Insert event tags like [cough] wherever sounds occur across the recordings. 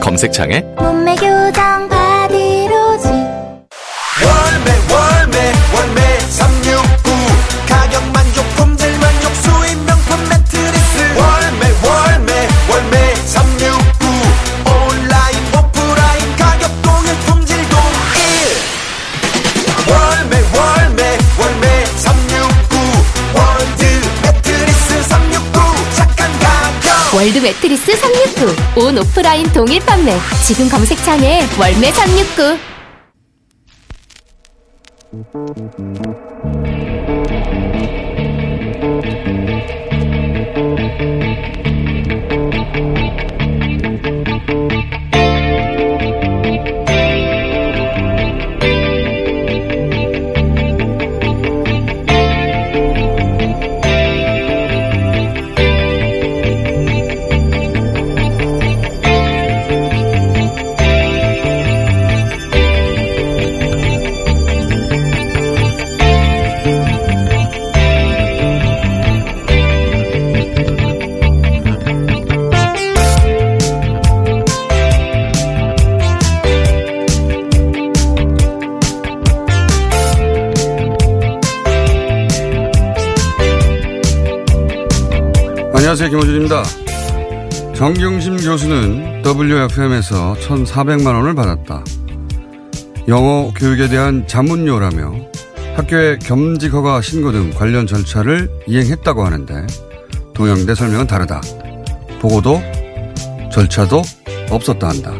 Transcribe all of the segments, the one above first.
검색창에 몸매 교정 월드 매트리스 369 온 오프라인 동일 판매. 지금 검색창에 월매 369 김호준입니다. 정경심 교수는 WFM에서 1,400만 원을 받았다. 영어 교육에 대한 자문료라며 학교의 겸직 허가 신고 등 관련 절차를 이행했다고 하는데 동양대 설명은 다르다. 보고도 절차도 없었다 한다.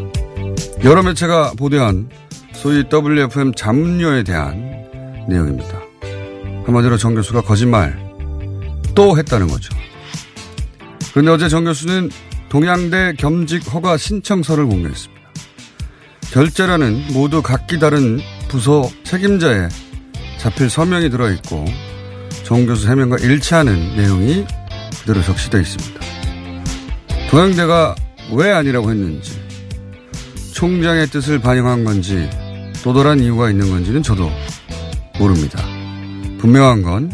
여러 매체가 보도한 소위 WFM 자문료에 대한 내용입니다. 한마디로 정 교수가 거짓말 또 했다는 거죠. 그런데 어제 정 교수는 동양대 겸직 허가 신청서를 공개했습니다. 결재라는 모두 각기 다른 부서 책임자의 자필 서명이 들어있고 정 교수 해명과 일치하는 내용이 그대로 적시되어 있습니다. 동양대가 왜 아니라고 했는지 총장의 뜻을 반영한 건지 또다란 이유가 있는 건지는 저도 모릅니다. 분명한 건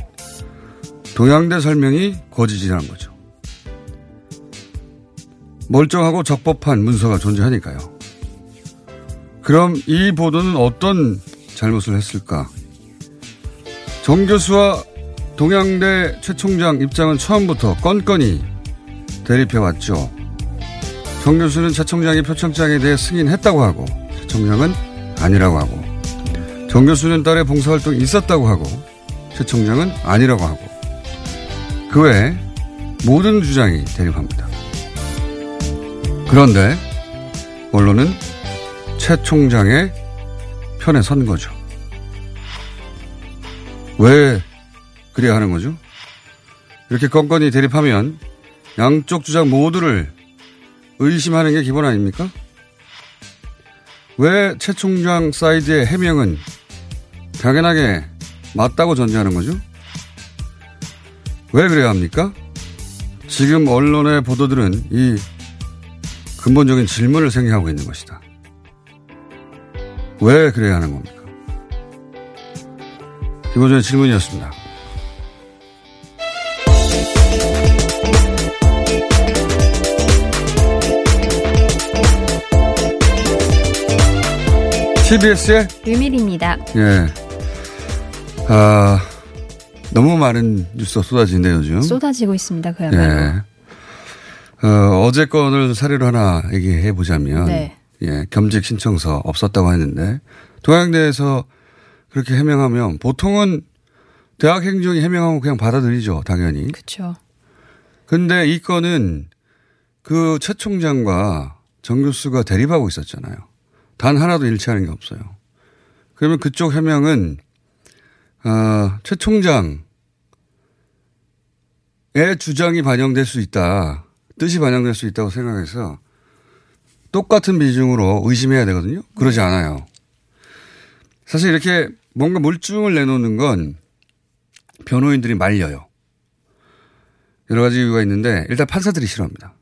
동양대 설명이 거짓이라는 거죠. 멀쩡하고 적법한 문서가 존재하니까요. 그럼 이 보도는 어떤 잘못을 했을까? 정 교수와 동양대 최 총장 입장은 처음부터 건건이 대립해왔죠. 정 교수는 최 총장이 표창장에 대해 승인했다고 하고 최 총장은 아니라고 하고 정 교수는 딸의 봉사활동이 있었다고 하고 최 총장은 아니라고 하고 그 외에 모든 주장이 대립합니다. 그런데 언론은 최 총장의 편에 선 거죠. 왜 그래야 하는 거죠? 이렇게 건건이 대립하면 양쪽 주장 모두를 의심하는 게 기본 아닙니까? 왜 최 총장 사이드의 해명은 당연하게 맞다고 전제하는 거죠? 왜 그래야 합니까? 지금 언론의 보도들은 이 근본적인 질문을 생겨하고 있는 것이다. 왜 그래야 하는 겁니까? 기본적인 질문이었습니다. TBS의 유밀입니다. 예. 아, 너무 많은 뉴스가 쏟아지네요, 요즘. 쏟아지고 있습니다. 그야말로. 예. 어, 어제 건을 사례로 하나 얘기해 보자면. 네. 예, 겸직 신청서 없었다고 했는데, 동양대에서 그렇게 해명하면 보통은 대학 행정이 해명하고 그냥 받아들이죠, 당연히. 그렇죠. 근데 이 건은 그 최 총장과 정 교수가 대립하고 있었잖아요. 단 하나도 일치하는 게 없어요. 그러면 그쪽 해명은 어, 최 총장의 주장이 반영될 수 있다. 뜻이 반영될 수 있다고 생각해서 똑같은 비중으로 의심해야 되거든요. 그러지 않아요. 사실 이렇게 뭔가 물증을 내놓는 건 변호인들이 말려요. 여러 가지 이유가 있는데 일단 판사들이 싫어합니다.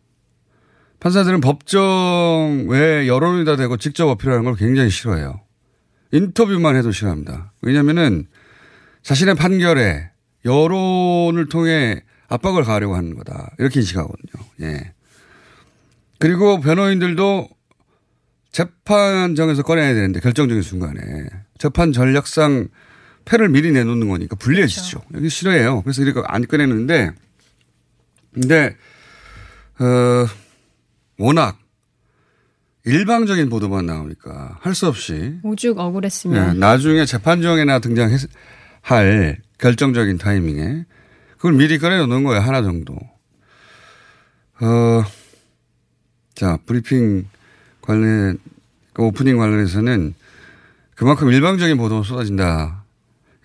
판사들은 법정 외에 여론이 다 되고 직접 어필하는 걸 굉장히 싫어해요. 인터뷰만 해도 싫어합니다. 왜냐면은 자신의 판결에 여론을 통해 압박을 가하려고 하는 거다. 이렇게 인식하거든요. 예. 그리고 변호인들도 재판정에서 꺼내야 되는데 결정적인 순간에 재판 전략상 패를 미리 내놓는 거니까 불리해지죠. 여기 싫어해요. 그래서 이렇게 안 꺼내는데 근데 어 워낙 일방적인 보도만 나오니까 할 수 없이 오죽 예, 억울했으면. 나중에 재판정에나 등장할 결정적인 타이밍에 그걸 미리 꺼내놓는 거예요. 하나 정도. 어, 자, 브리핑 관련, 그 오프닝 관련해서는 그만큼 일방적인 보도가 쏟아진다.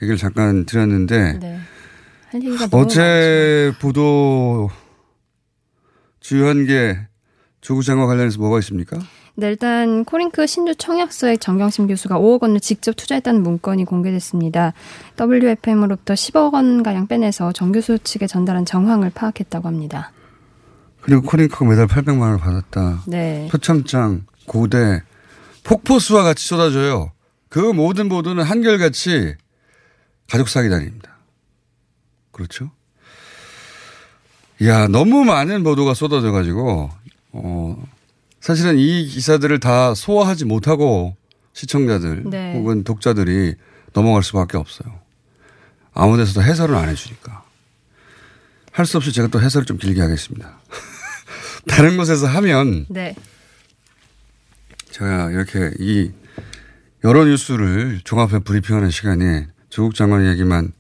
얘기를 잠깐 드렸는데 네. 어제 보도 주요한 게 조국 장관 관련해서 뭐가 있습니까? 네, 일단 코링크 신주 청약서에 정경심 교수가 5억 원을 직접 투자했다는 문건이 공개됐습니다. WFM으로부터 10억 원 가량 빼내서 정 교수 측에 전달한 정황을 파악했다고 합니다. 그리고 코링크가 매달 800만 원을 받았다. 네. 표창장, 고대, 폭포수와 같이 쏟아져요. 그 모든 보도는 한결같이 가족 사기단입니다. 그렇죠? 야, 너무 많은 보도가 쏟아져 가지고, 어, 사실은 이 기사들을 다 소화하지 못하고 시청자들 네. 혹은 독자들이 넘어갈 수밖에 없어요. 아무 데서도 해설을 안 해주니까. 할 수 없이 제가 또 해설을 좀 길게 하겠습니다. [laughs] 다른 곳에서 하면 네. 제가 이렇게 이 여러 뉴스를 종합해 브리핑하는 시간에 조국 장관 얘기만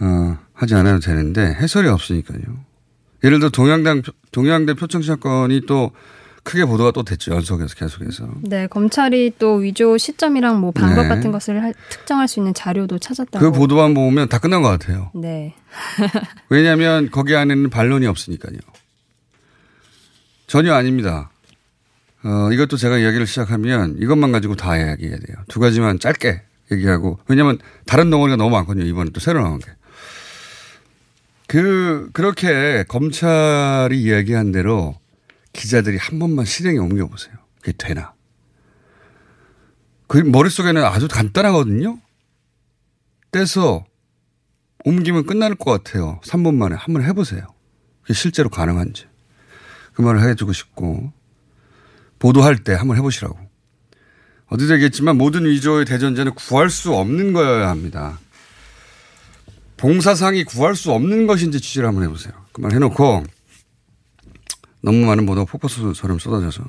어, 하지 않아도 되는데 해설이 없으니까요. 예를 들어 동양당 동양대 표창 사건이 또 크게 보도가 또 됐죠 연속해서 계속해서. 네, 검찰이 또 위조 시점이랑 뭐 방법 네. 같은 것을 할- 특정할 수 있는 자료도 찾았다고. 그 보도만 보면 다 끝난 것 같아요. 네. [laughs] 왜냐하면 거기 안에는 반론이 없으니까요. 전혀 아닙니다. 어, 이것도 제가 이야기를 시작하면 이것만 가지고 다 이야기해야 돼요. 두 가지만 짧게 얘기하고. 왜냐하면 다른 덩어리가 너무 많거든요. 이번에 또 새로 나온 게. 그, 그렇게 검찰이 이야기한 대로 기자들이 한 번만 실행에 옮겨보세요. 그게 되나. 그 머릿속에는 아주 간단하거든요. 떼서 옮기면 끝날 것 같아요. 3분 만에 한 번 해보세요. 그게 실제로 가능한지. 그 말을 해주고 싶고, 보도할 때 한번 해보시라고. 어디도 얘기했지만 모든 위조의 대전제는 구할 수 없는 거여야 합니다. 봉사상이 구할 수 없는 것인지 취재를 한번 해보세요. 그 말 해놓고, 너무 많은 보도가 폭포수처럼 쏟아져서.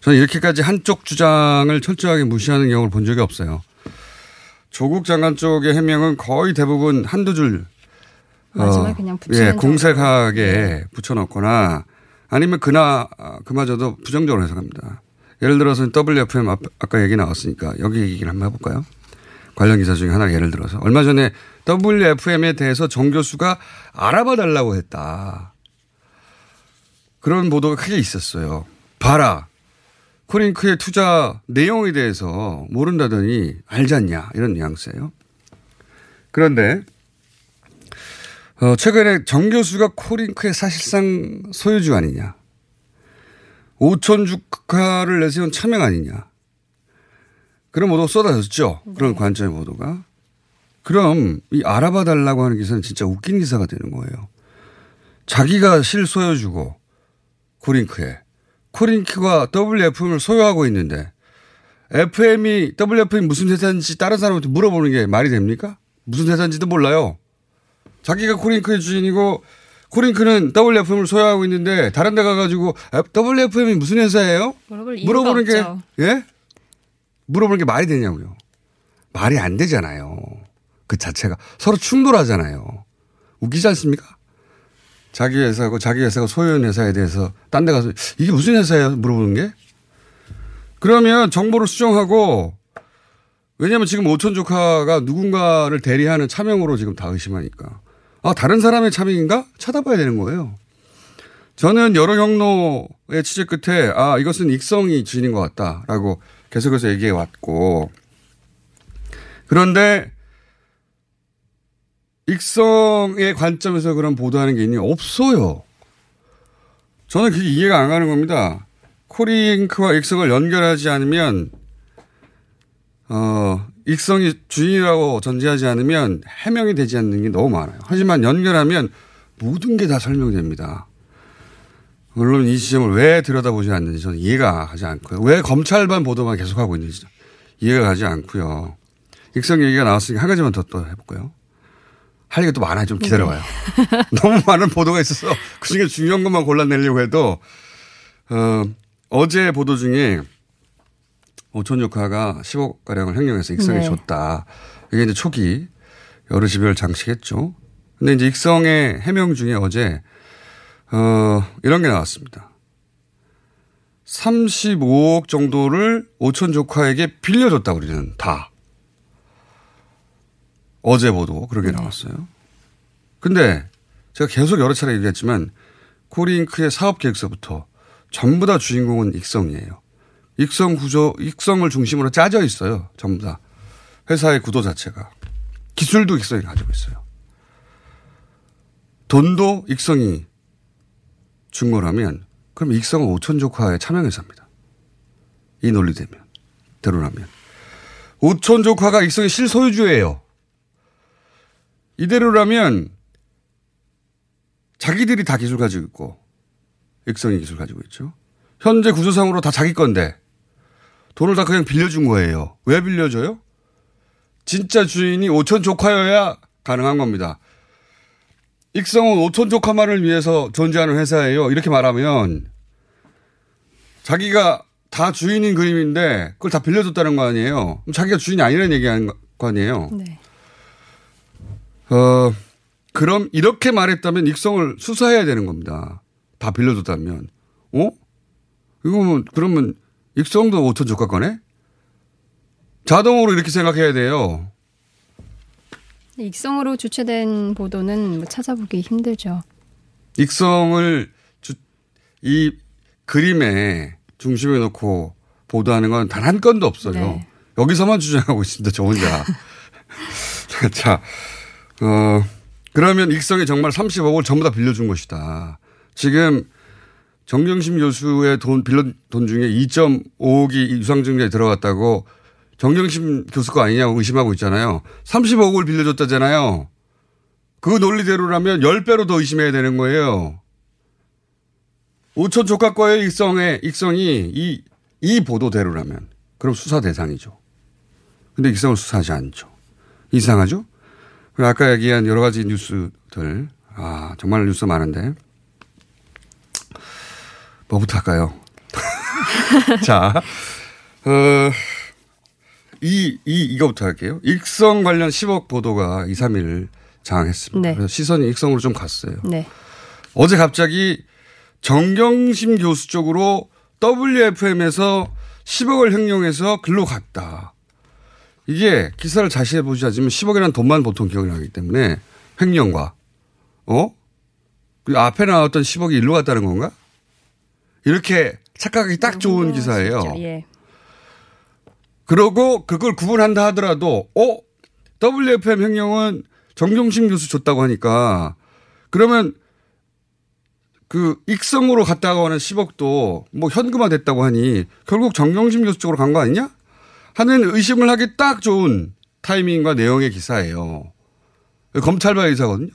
저는 이렇게까지 한쪽 주장을 철저하게 무시하는 경우를 본 적이 없어요. 조국 장관 쪽의 해명은 거의 대부분 한두 줄 마지막에 어, 그냥 붙이는 예. 공색하게 붙여놓거나 아니면 그나 아, 그마저도 부정적으로 해석합니다. 예를 들어서 WFM 앞- 아까 얘기 나왔으니까 여기 얘기를 한번 해볼까요? 관련 기사 중에 하나 예를 들어서 얼마 전에 WFM에 대해서 정 교수가 알아봐 달라고 했다. 그런 보도가 크게 있었어요. 봐라. 코링크의 투자 내용에 대해서 모른다더니 알지 않냐 이런 뉘앙스예요. 그런데 어, 최근에 정 교수가 코링크의 사실상 소유주 아니냐. 5천 주가를 내세운 차명 아니냐. 그런 보도가 쏟아졌죠. 그런 관점의 보도가. 그럼 이 알아봐 달라고 하는 기사는 진짜 웃긴 기사가 되는 거예요. 자기가 실소유주고 코링크에 코링크가 WFM을 소유하고 있는데 FM이 WFM이 무슨 회사인지 다른 사람한테 물어보는 게 말이 됩니까? 무슨 회사인지도 몰라요. 자기가 코링크의 주인이고 코링크는 WFM을 소유하고 있는데 다른 데 가가지고 WFM이 무슨 회사예요? 물어보는 게 없죠. 예? 물어보는 게 말이 되냐고요. 말이 안 되잖아요. 그 자체가 서로 충돌하잖아요. 웃기지 않습니까? 자기 회사고 자기 회사가 소유한 회사에 대해서 딴 데 가서 이게 무슨 회사예요? 물어보는 게. 그러면 정보를 수정하고 왜냐하면 지금 오천 조카가 누군가를 대리하는 차명으로 지금 다 의심하니까. 아, 다른 사람의 차명인가? 찾아봐야 되는 거예요. 저는 여러 경로의 취재 끝에 아 이것은 익성이 주인인 것 같다라고 계속해서 얘기해 왔고 그런데 익성의 관점에서 그런 보도하는 게 있니 없어요. 저는 그게 이해가 안 가는 겁니다. 코링크와 익성을 연결하지 않으면 어 익성이 주인이라고 전제하지 않으면 해명이 되지 않는 게 너무 많아요. 하지만 연결하면 모든 게 다 설명됩니다. 물론 이 지점을 왜 들여다보지 않는지 저는 이해가 가지 않고요. 왜 검찰반 보도만 계속하고 있는지 이해가 가지 않고요. 익성 얘기가 나왔으니까 한 가지만 더 또 해볼까요? 할 얘기가 또 많아요. 좀 기다려봐요. [laughs] 너무 많은 보도가 있어서 그 중에 중요한 것만 골라내려고 해도, 어, 어제 보도 중에 오천 조카가 10억가량을 횡령해서 익성에 네. 줬다. 이게 이제 초기 여러 집별 장식했죠. 근데 이제 익성의 해명 중에 어제, 어, 이런 게 나왔습니다. 35억 정도를 오천 조카에게 빌려줬다고 그러는 다. 어제 보도 그렇게 나왔어요. 근데 제가 계속 여러 차례 얘기했지만 코리잉크의 사업 계획서부터 전부 다 주인공은 익성이에요. 익성 구조, 익성을 중심으로 짜져 있어요. 전부 다. 회사의 구도 자체가. 기술도 익성이 가지고 있어요. 돈도 익성이 준 거라면 그럼 익성은 오천 조카의 차명회사입니다. 이 논리되면. 대로라면. 오천 조카가 익성의 실소유주예요. 이대로라면 자기들이 다 기술 가지고 있고 익성이 기술 가지고 있죠. 현재 구조상으로 다 자기 건데 돈을 다 그냥 빌려준 거예요. 왜 빌려줘요? 진짜 주인이 오천 조카여야 가능한 겁니다. 익성은 오천 조카만을 위해서 존재하는 회사예요. 이렇게 말하면 자기가 다 주인인 그림인데 그걸 다 빌려줬다는 거 아니에요. 자기가 주인이 아니라는 얘기하는 거 아니에요. 네. 어, 그럼 이렇게 말했다면 익성을 수사해야 되는 겁니다. 다 빌려줬다면. 어? 이거면, 그러면 익성도 5천 조카 거네? 자동으로 이렇게 생각해야 돼요. 익성으로 주최된 보도는 뭐 찾아보기 힘들죠. 익성을 주, 이 그림에 중심에 놓고 보도하는 건 단 한 건도 없어요. 네. 여기서만 주장하고 있습니다. 저 혼자. [laughs] 자, 어, 그러면 익성이 정말 30억을 전부 다 빌려준 것이다. 지금 정경심 교수의 돈, 빌려 돈 중에 2.5억이 유상증자에 들어갔다고 정경심 교수 거 아니냐고 의심하고 있잖아요. 30억을 빌려줬다잖아요. 그 논리대로라면 10배로 더 의심해야 되는 거예요. 5천 조카 거의 익성의, 익성이 이, 이 보도대로라면. 그럼 수사 대상이죠. 근데 익성을 수사하지 않죠. 이상하죠? 그리고 아까 얘기한 여러 가지 뉴스들. 아, 정말 뉴스 많은데. 뭐부터 할까요? [laughs] 자, 어, 이, 이, 이거부터 할게요. 익성 관련 10억 보도가 2, 3일 장악했습니다. 네. 그래서 시선이 익성으로 좀 갔어요. 네. 어제 갑자기 정경심 교수 쪽으로 WFM에서 10억을 횡령해서 글로 갔다. 이게 기사를 자세히 보지 않으면 10억이라는 돈만 보통 기억이 나기 때문에 횡령과 어? 그 앞에 나왔던 10억이 일로 갔다는 건가? 이렇게 착각하기 딱 좋은 기사예요. 예. 그러고 그걸 구분한다 하더라도 어 WFM 횡령은 정경심 교수 줬다고 하니까 그러면 그 익성으로 갔다가 오는 10억도 뭐 현금화 됐다고 하니 결국 정경심 교수 쪽으로 간 거 아니냐? 하는 의심을 하기 딱 좋은 타이밍과 내용의 기사예요. 검찰발 기사거든요.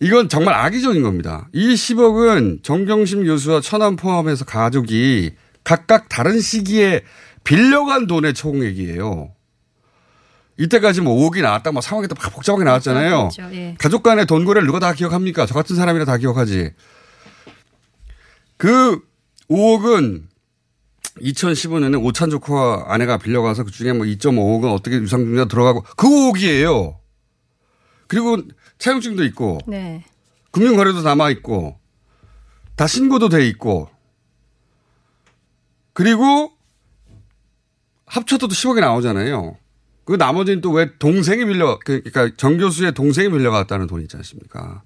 이건 정말 악의적인 겁니다. 이 10억은 정경심 교수와 천안 포함해서 가족이 각각 다른 시기에 빌려간 돈의 총액이에요. 이때까지 뭐 5억이 나왔다, 뭐 3억이 막 복잡하게 나왔잖아요. 그렇죠. 예. 가족 간의 돈 거래를 누가 다 기억합니까? 저 같은 사람이라 다 기억하지. 그 5억은 2015년에 오찬 조카와 아내가 빌려가서 그 중에 뭐 2.5억은 어떻게 유상증자 들어가고 그 5억이에요. 그리고 차용증도 있고 네. 금융거래도 남아 있고 다 신고도 돼 있고 그리고 합쳐도 10억이 나오잖아요. 그 나머지는 또 왜 동생이 빌려 그러니까 정 교수의 동생이 빌려갔다는 돈이 있지 않습니까?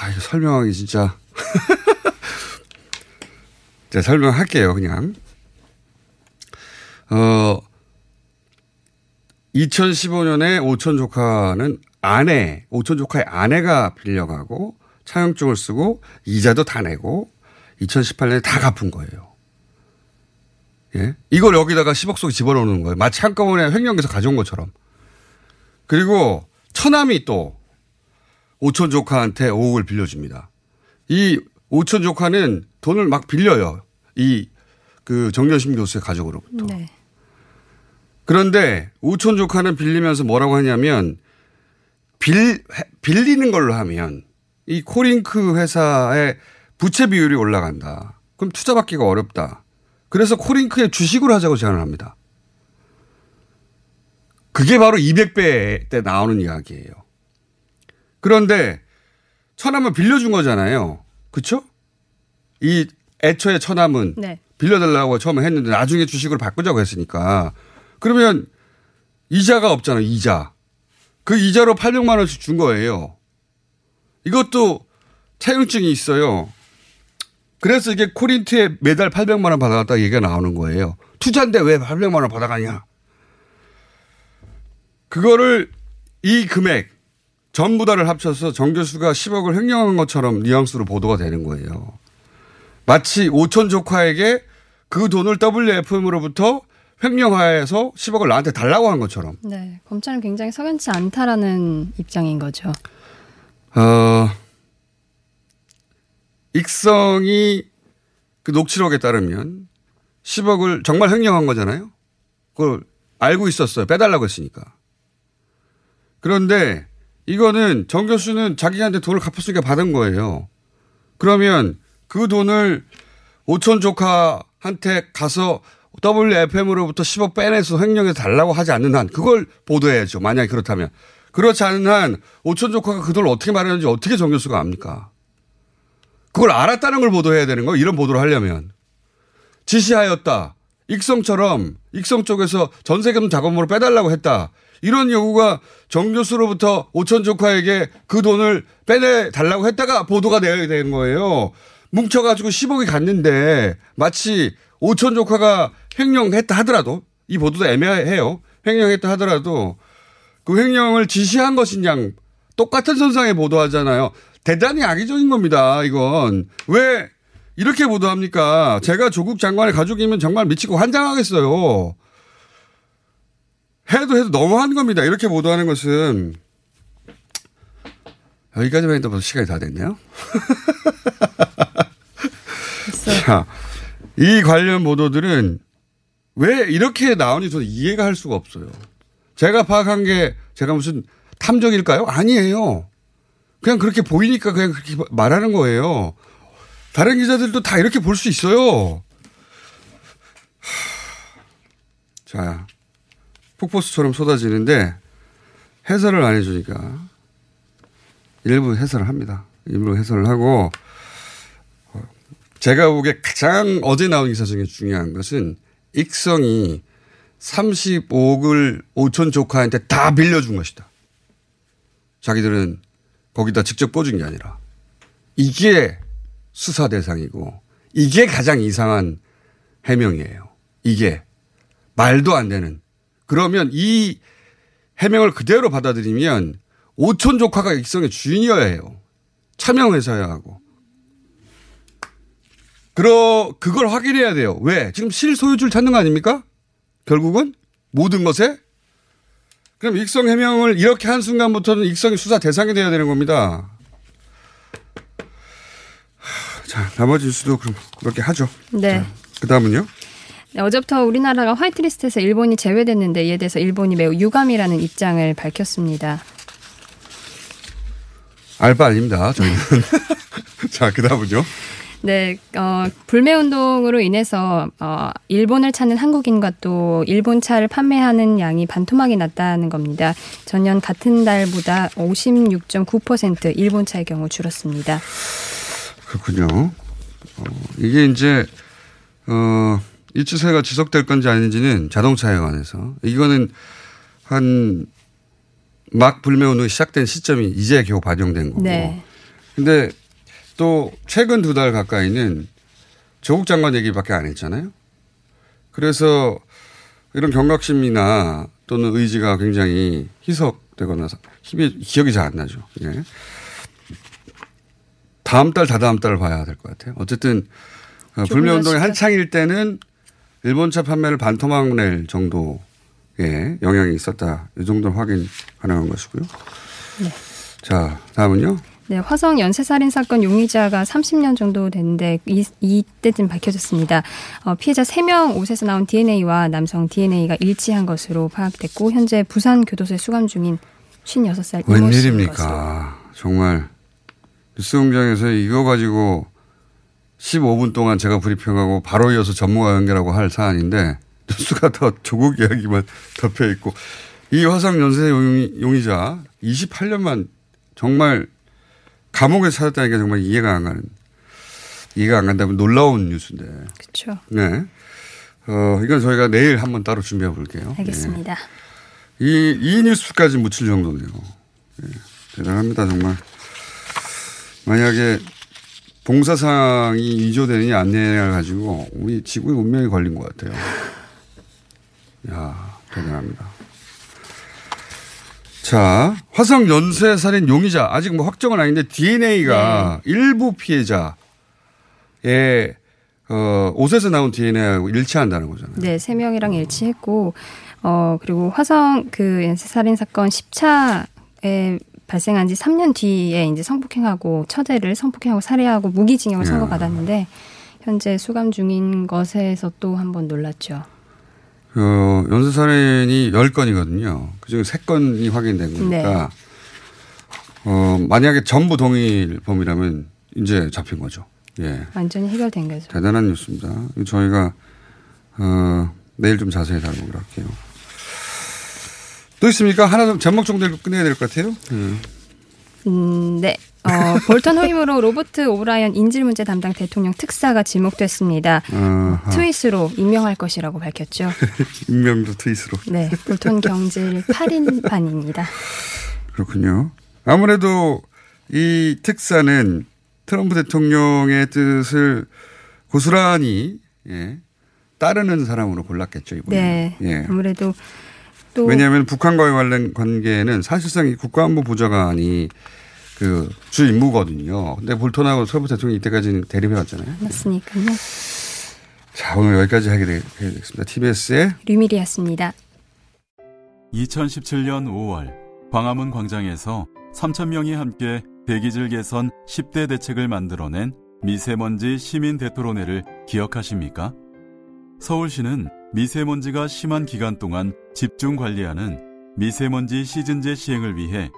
아, 이거 설명하기 진짜. [laughs] 제가 설명할게요, 그냥. 어, 2015년에 오천 조카는 아내, 오천 조카의 아내가 빌려가고 차용증을 쓰고 이자도 다 내고 2018년에 다 갚은 거예요. 예? 이걸 여기다가 10억 속에 집어넣는 거예요. 마치 한꺼번에 횡령해서 가져온 것처럼. 그리고 처남이 또 오천 조카한테 5억을 빌려줍니다. 이 오천 조카는 돈을 막 빌려요. 이 그 정여심 교수의 가족으로부터. 네. 그런데 오천 조카는 빌리면서 뭐라고 하냐면 빌 빌리는 걸로 하면 이 코링크 회사의 부채 비율이 올라간다. 그럼 투자 받기가 어렵다. 그래서 코링크의 주식으로 하자고 제안을 합니다. 그게 바로 200배 때 나오는 이야기예요. 그런데 처남은 빌려준 거잖아요. 그렇죠? 이 애초에 처남은 네. 빌려달라고 처음에 했는데 나중에 주식으로 바꾸자고 했으니까 그러면 이자가 없잖아요. 이자. 그 이자로 800만 원씩 준 거예요. 이것도 차용증이 있어요. 그래서 이게 코린트에 매달 800만 원 받아갔다 얘기가 나오는 거예요. 투자인데 왜 800만 원 받아가냐. 그거를 이 금액 전부 다를 합쳐서 정 교수가 10억을 횡령한 것처럼 뉘앙스로 보도가 되는 거예요. 마치 오천 조카에게 그 돈을 WFM으로부터 횡령하여서 10억을 나한테 달라고 한 것처럼. 네. 검찰은 굉장히 석연치 않다라는 입장인 거죠. 어, 익성이 그 녹취록에 따르면 10억을 정말 횡령한 거잖아요. 그걸 알고 있었어요. 빼달라고 했으니까. 그런데 이거는 정 교수는 자기한테 돈을 갚았으니까 받은 거예요. 그러면 그 돈을 오천 조카한테 가서 WFM으로부터 10억 빼내서 횡령해서 달라고 하지 않는 한 그걸 보도해야죠. 만약에 그렇다면. 그렇지 않은 한 오천 조카가 그 돈을 어떻게 마련했는지 어떻게 정 교수가 압니까? 그걸 알았다는 걸 보도해야 되는 거 이런 보도를 하려면. 지시하였다. 익성처럼 익성 쪽에서 전세금 자금으로 빼달라고 했다. 이런 요구가 정 교수로부터 오천 조카에게 그 돈을 빼내 달라고 했다가 보도가 되어야 되는 거예요. 뭉쳐가지고 10억이 갔는데 마치 오천 조카가 횡령했다 하더라도 이 보도도 애매해요. 횡령했다 하더라도 그 횡령을 지시한 것이냐 똑같은 선상에 보도하잖아요. 대단히 악의적인 겁니다. 이건 왜 이렇게 보도합니까? 제가 조국 장관의 가족이면 정말 미치고 환장하겠어요. 해도 해도 너무한 겁니다. 이렇게 보도하는 것은 여기까지만 해도 벌써 시간이 다 됐네요. [laughs] 자, 이 관련 보도들은 왜 이렇게 나오는지 저는 이해가 할 수가 없어요. 제가 파악한 게 제가 무슨 탐정일까요? 아니에요. 그냥 그렇게 보이니까 그냥 그렇게 말하는 거예요. 다른 기자들도 다 이렇게 볼 수 있어요. 자, 폭포수처럼 쏟아지는데 해설을 안 해주니까 일부 해설을 합니다. 일부 해설을 하고 제가 보기에 가장 어제 나온 기사 중에 중요한 것은 익성이 35억을 5천 조카한테 다 빌려준 것이다. 자기들은 거기다 직접 꽂은 게 아니라 이게 수사 대상이고 이게 가장 이상한 해명이에요. 이게 말도 안 되는. 그러면 이 해명을 그대로 받아들이면 오촌 조카가 익성의 주인이어야 해요. 차명회사야 하고. 그러, 그걸 확인해야 돼요. 왜? 지금 실소유주를 찾는 거 아닙니까? 결국은? 모든 것에? 그럼 익성 해명을 이렇게 한 순간부터는 익성이 수사 대상이 돼야 되는 겁니다. 자, 나머지 뉴스도 그럼 그렇게 하죠. 네. 그 다음은요? 네, 어제부터 우리나라가 화이트리스트에서 일본이 제외됐는데 이에 대해서 일본이 매우 유감이라는 입장을 밝혔습니다. 알바 아닙니다. 저희는. [laughs] 자, 그 다음은요? 네, 어, 불매 운동으로 인해서 어, 일본을 찾는 한국인과 또 일본 차를 판매하는 양이 반토막이 났다는 겁니다. 전년 같은 달보다 56.9% 일본 차의 경우 줄었습니다. 그렇군요. 어, 이게 이제, 어, 이 추세가 지속될 건지 아닌지는 자동차에 관해서. 이거는 한, 막 불매운동이 시작된 시점이 이제 겨우 반영된 거고. 네. 근데 또 최근 두 달 가까이는 조국 장관 얘기밖에 안 했잖아요. 그래서 이런 경각심이나 또는 의지가 굉장히 희석되거나 힘이 기억이 잘 안 나죠. 예. 다음 달, 다다음 달을 봐야 될 것 같아요. 어쨌든 어, 불매운동이 한창일 때는 일본차 판매를 반토막 낼 정도의 영향이 있었다. 이 정도는 확인 가능한 것이고요. 네. 자, 다음은요. 네, 화성 연쇄살인 사건 용의자가 30년 정도 됐는데 이, 이때쯤 밝혀졌습니다. 어, 피해자 3명 옷에서 나온 DNA와 남성 DNA가 일치한 것으로 파악됐고 현재 부산 교도소에 수감 중인 56살 이모 것으로. 웬일입니까? 정말 뉴스 공장에서 이거 가지고 15분 동안 제가 브리핑하고 바로 이어서 전문가 연결하고 할 사안인데 뉴스가 더 조국 이야기만 [laughs] 덮여 있고 이 화성 연쇄 용의, 용의자 28년만 정말 감옥에 살았다는 게 정말 이해가 안 가는 이해가 안 간다면 놀라운 뉴스인데. 그렇죠. 네. 어, 이건 저희가 내일 한번 따로 준비해 볼게요. 알겠습니다. 네. 이, 이 뉴스까지 묻힐 정도네요. 네. 대단합니다, 정말. 만약에 봉사상이 위조되느냐 안 되느냐를 가지고 우리 지구의 운명이 걸린 것 같아요. 야 대단합니다. 자, 화성 연쇄 살인 용의자 아직 뭐 확정은 아닌데 DNA가 네. 일부 피해자의 어, 옷에서 나온 DNA하고 일치한다는 거잖아요. 네, 세 명이랑 일치했고, 어, 그리고 화성 그 연쇄살인 사건 10차에 발생한 지 3년 뒤에 이제 성폭행하고 처제를 성폭행하고 살해하고 무기징역을 야. 선고받았는데, 현재 수감 중인 것에서 또 한 번 놀랐죠. 어, 연쇄살인이 10건이거든요. 그중에 3건이 확인된 거니까, 어, 만약에 전부 동일 범이라면 이제 잡힌 거죠. 예. 완전히 해결된 거죠. 대단한 뉴스입니다. 저희가, 어, 내일 좀 자세히 다루기로 할게요. 또 있습니까? 하나 좀 제목 정도 끝내야 될 것 같아요. 음. 음, 네. 어, 볼턴 후임으로 [laughs] 로버트 오브라이언 인질 문제 담당 대통령 특사가 지목됐습니다. 아하. 트윗으로 임명할 것이라고 밝혔죠. [laughs] 임명도 트윗으로. 네. 볼턴 경질 8일 만입니다. 그렇군요. 아무래도 이 특사는 트럼프 대통령의 뜻을 고스란히 예, 따르는 사람으로 골랐겠죠 이번에. 네. 예. 아무래도 또 왜냐하면 북한과의 관련 관계는 사실상 이 국가안보 보좌관이 그 주 임무거든요. 근데 볼턴하고 트럼프 대통령이 이때까지는 대립해 왔잖아요. 맞으니까요. 자 오늘 여기까지 하게 되- 되겠습니다. TBS의 류밀이었습니다. 2017년 5월 광화문 광장에서 3,000명이 함께 대기질 개선 10대 대책을 만들어낸 미세먼지 시민 대토론회를 기억하십니까? 서울시는 미세먼지가 심한 기간 동안 집중 관리하는 미세먼지 시즌제 시행을 위해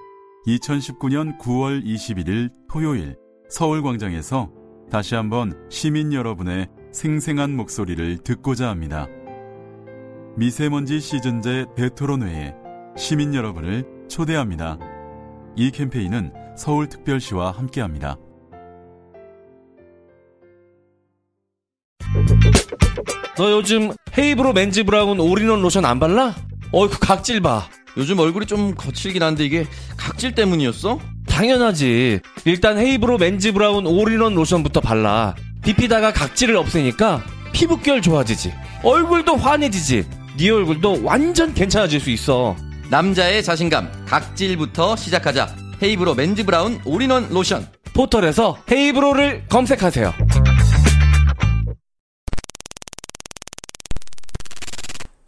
2019년 9월 21일 토요일 서울광장에서 다시 한번 시민 여러분의 생생한 목소리를 듣고자 합니다. 미세먼지 시즌제 대토론회에 시민 여러분을 초대합니다. 이 캠페인은 서울특별시와 함께합니다. 너 요즘 헤이브로 맨즈 브라운 올인원 로션 안 발라? 어이 그 각질 봐. 요즘 얼굴이 좀 거칠긴 한데 이게 각질 때문이었어? 당연하지. 일단 헤이브로 맨즈 브라운 올인원 로션부터 발라. 비피다가 각질을 없애니까 피부결 좋아지지. 얼굴도 환해지지. 네 얼굴도 완전 괜찮아질 수 있어. 남자의 자신감 각질부터 시작하자 헤이브로 men's brown all-in-one 로션 포털에서 헤이브로를 검색하세요.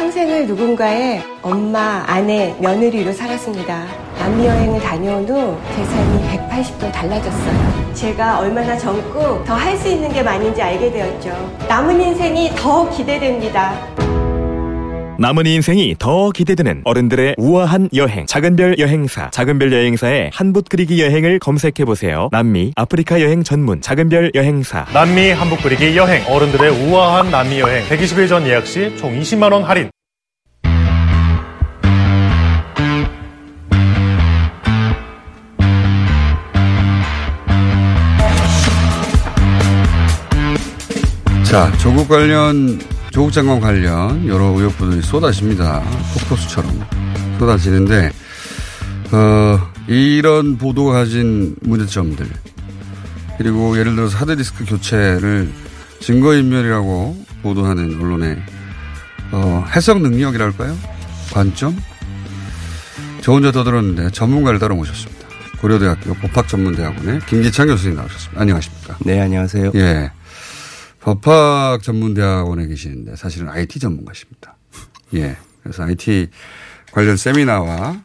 평생을 누군가의 엄마, 아내, 며느리로 살았습니다. 남미 여행을 다녀온 후제 삶이 180도 달라졌어요. 제가 얼마나 젊고 더 할 수 있는 게 많은지 알게 되었죠. 남은 인생이 더 기대됩니다. 남은 인생이 더 기대되는 어른들의 우아한 여행 작은별 여행사. 작은별 여행사의 한붓 그리기 여행을 검색해보세요. 남미 아프리카 여행 전문 작은별 여행사. 남미 한복 그리기 여행. 어른들의 우아한 남미 여행. 120일 전 예약 시 총 20만 원 할인. 자, 조국 관련, 조국 장관 관련 여러 의혹들이 쏟아집니다. 폭포수처럼 쏟아지는데, 어, 이런 보도가 가진 문제점들, 그리고 예를 들어서 하드디스크 교체를 증거인멸이라고 보도하는 언론의 어, 해석 능력이랄까요? 관점? 저 혼자 더 들었는데 전문가를 따로 모셨습니다. 고려대학교 법학전문대학원의 김기창 교수님 나오셨습니다. 안녕하십니까? 네, 안녕하세요. 예. 법학 전문대학원에 계시는데 사실은 IT 전문가십니다. 예. 그래서 IT 관련 세미나와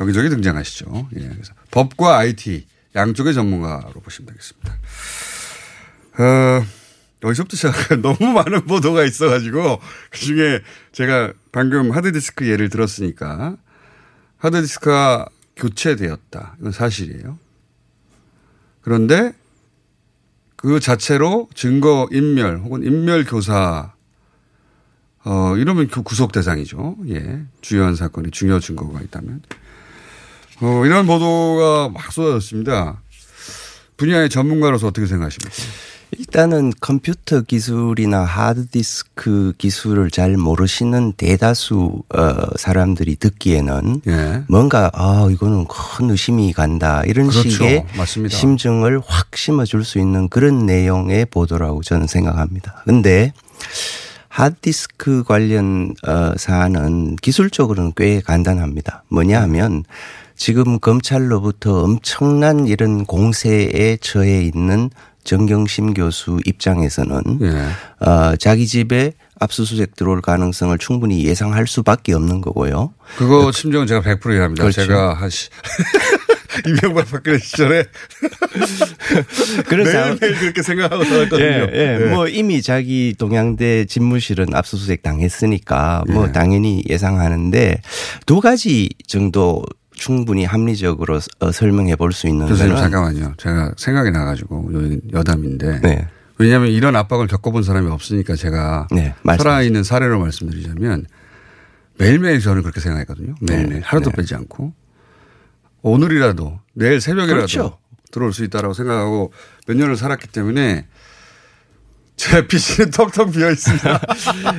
여기저기 등장하시죠. 예. 그래서 법과 IT 양쪽의 전문가로 보시면 되겠습니다. 어, 여기서부터 시작 [laughs] 너무 많은 보도가 있어가지고 그 중에 제가 방금 하드디스크 예를 들었으니까 하드디스크가 교체되었다. 이건 사실이에요. 그런데 그 자체로 증거 인멸 혹은 인멸 교사 어 이러면 그 구속 대상이죠. 예. 주요한 사건이 중요 증거가 있다면. 어 이런 보도가 막 쏟아졌습니다. 분야의 전문가로서 어떻게 생각하십니까? 일단은 컴퓨터 기술이나 하드디스크 기술을 잘 모르시는 대다수 어, 사람들이 듣기에는 예. 뭔가 아 이거는 큰 의심이 간다 이런 그렇죠. 식의 맞습니다. 심증을 확 심어줄 수 있는 그런 내용의 보도라고 저는 생각합니다. 근데 하드디스크 관련 어, 사안은 기술적으로는 꽤 간단합니다. 뭐냐 하면 지금 검찰로부터 엄청난 이런 공세에 처해 있는 정경심 교수 입장에서는 예. 어, 자기 집에 압수수색 들어올 가능성을 충분히 예상할 수밖에 없는 거고요. 그거 심정은 제가 100% 이해합니다. 그렇죠. 제가 한 시, [laughs] 이명박 박근혜 시절에 [laughs] 상황- 매일매일 그렇게 생각하고 살았거든요. 예, 예. 네. 뭐 이미 자기 동양대 집무실은 압수수색 당했으니까 뭐 예. 당연히 예상하는데 두 가지 정도 충분히 합리적으로 어, 설명해 볼 수 있는 교수님 잠깐만요. 제가 생각이 나가지고 여담인데 네. 왜냐하면 이런 압박을 겪어본 사람이 없으니까 제가 네. 살아있는 사례로 말씀드리자면 매일매일 저는 그렇게 생각했거든요. 매일매일 네, 하루도 네. 빼지 않고 오늘이라도 내일 새벽이라도 그렇죠. 들어올 수 있다라고 생각하고 몇 년을 살았기 때문에 제 PC는 텅텅 비어 있습니다.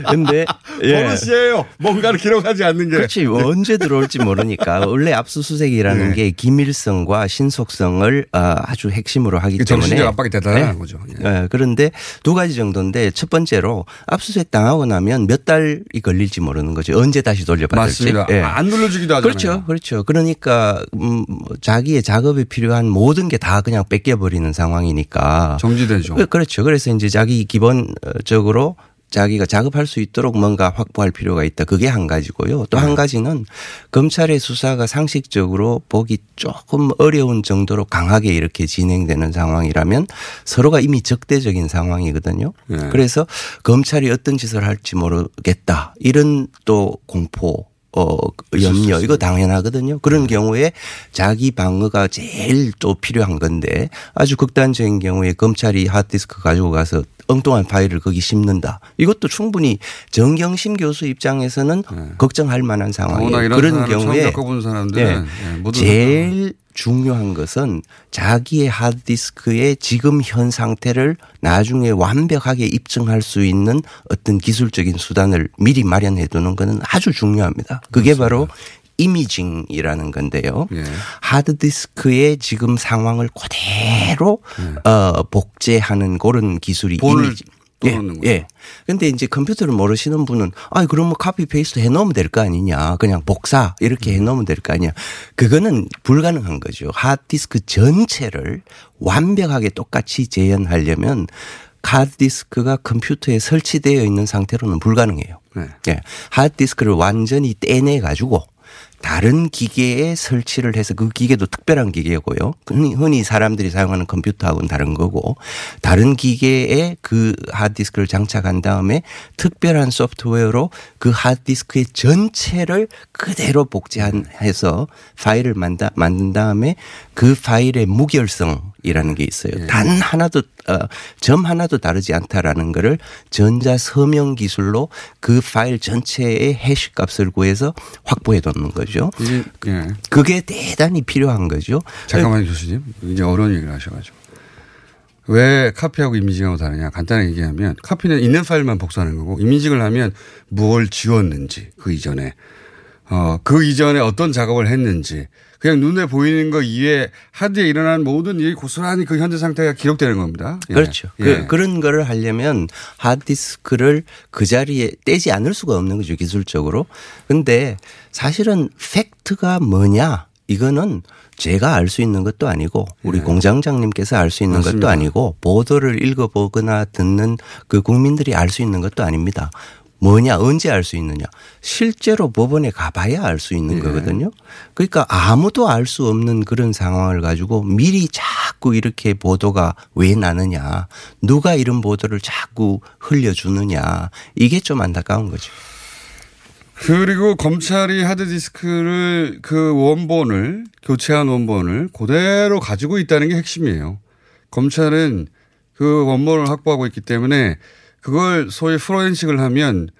근데 예. 버릇이에요. 뭔가를 기록하지 않는 게. 그렇지 언제 들어올지 모르니까 원래 압수수색이라는 네. 게 기밀성과 신속성을 어, 아주 핵심으로 하기 이게 때문에 정신적 압박이 대단한 네. 거죠. 예, 그런데 두 가지 정도인데 첫 번째로 압수수색 당하고 나면 몇 달이 걸릴지 모르는 거죠. 언제 다시 돌려받을지. 맞습니다. 예. 안 눌러주기도 하잖아요. 그렇죠, 그렇죠. 그러니까 음, 뭐 자기의 작업에 필요한 모든 게 다 그냥 뺏겨버리는 상황이니까 정지되죠. 그- 그렇죠. 그래서 이제 자기 기본적으로 자기가 작업할 수 있도록 뭔가 확보할 필요가 있다. 그게 한 가지고요. 또 네. 한 가지는 검찰의 수사가 상식적으로 보기 조금 어려운 정도로 강하게 이렇게 진행되는 상황이라면 서로가 이미 적대적인 상황이거든요. 네. 그래서 검찰이 어떤 짓을 할지 모르겠다. 이런 또 공포 어, 염려, 이거 당연하거든요. 그런 경우에 자기 방어가 제일 또 필요한 건데 아주 극단적인 경우에 검찰이 하드디스크 가지고 가서 엉뚱한 파일을 거기 심는다. 이것도 충분히 정경심 교수 입장에서는 걱정할 만한 상황이에요. 네. 그런 경우에 네. 예, 모두 제일 중요한 것은 자기의 하드디스크의 지금 현 상태를 나중에 완벽하게 입증할 수 있는 어떤 기술적인 수단을 미리 마련해 두는 것은 아주 중요합니다. 그게 바로 이미징이라는 건데요. 예. 하드디스크의 지금 상황을 그대로 어, 복제하는 그런 기술이 예. 이미지. 떠놓는 예, 예. 근데 이제 컴퓨터를 모르시는 분은 아, 그럼 뭐 copy paste 해 놓으면 될 거 아니냐. 그냥 복사 이렇게 해 놓으면 될 거 아니냐. 그거는 불가능한 거죠. 하드디스크 전체를 완벽하게 똑같이 재현하려면 하드디스크가 컴퓨터에 설치되어 있는 상태로는 불가능해요. 네. 예. 하드디스크를 완전히 떼내 가지고 다른 기계에 설치를 해서 그 기계도 특별한 기계고요. 흔히, 흔히 사람들이 사용하는 컴퓨터하고는 다른 거고 다른 기계에 그 하드디스크를 장착한 다음에 특별한 소프트웨어로 그 하드디스크의 전체를 그대로 복제해서 파일을 만다, 만든 다음에 그 파일의 무결성이라는 게 있어요. 단 하나도 어, 점 하나도 다르지 않다라는 거를 전자 서명 기술로 그 파일 전체의 해시 값을 구해서 확보해 놓는 거죠. 예. 그게 대단히 필요한 거죠. 잠깐만요, 교수님. 이제 어려운 얘기를 하셔가지고. 왜 카피하고 이미징하고 다르냐. 간단하게 얘기하면 카피는 있는 파일만 복사하는 거고 이미징을 하면 뭘 지웠는지 그 이전에 어, 그 이전에 어떤 작업을 했는지 그냥 눈에 보이는 거 이외에 하드에 일어난 모든 일이 고스란히 그 현재 상태가 기록되는 겁니다. 예. 그렇죠. 예. 그, 그런 거를 하려면 하드디스크를 그 자리에 떼지 않을 수가 없는 거죠, 기술적으로. 근데 사실은 팩트가 뭐냐? 이거는 제가 알 수 있는 것도 아니고 우리 공장장님께서 알 수 있는 것도 네. 맞습니다. 아니고 보도를 읽어보거나 듣는 그 국민들이 알 수 있는 것도 아닙니다. 뭐냐 언제 알 수 있느냐 실제로 법원에 가봐야 알수 네. 있는 거거든요. 그러니까 아무도 알 수 없는 그런 상황을 가지고 미리 자꾸 이렇게 보도가 왜 나느냐 누가 이런 보도를 자꾸 흘려주느냐 이게 좀 안타까운 거죠. 그리고 검찰이 하드디스크를 그 원본을 교체한 원본을 그대로 가지고 있다는 게 핵심이에요. 검찰은 그 원본을 확보하고 있기 때문에 그걸 소위 프로렌식을 하면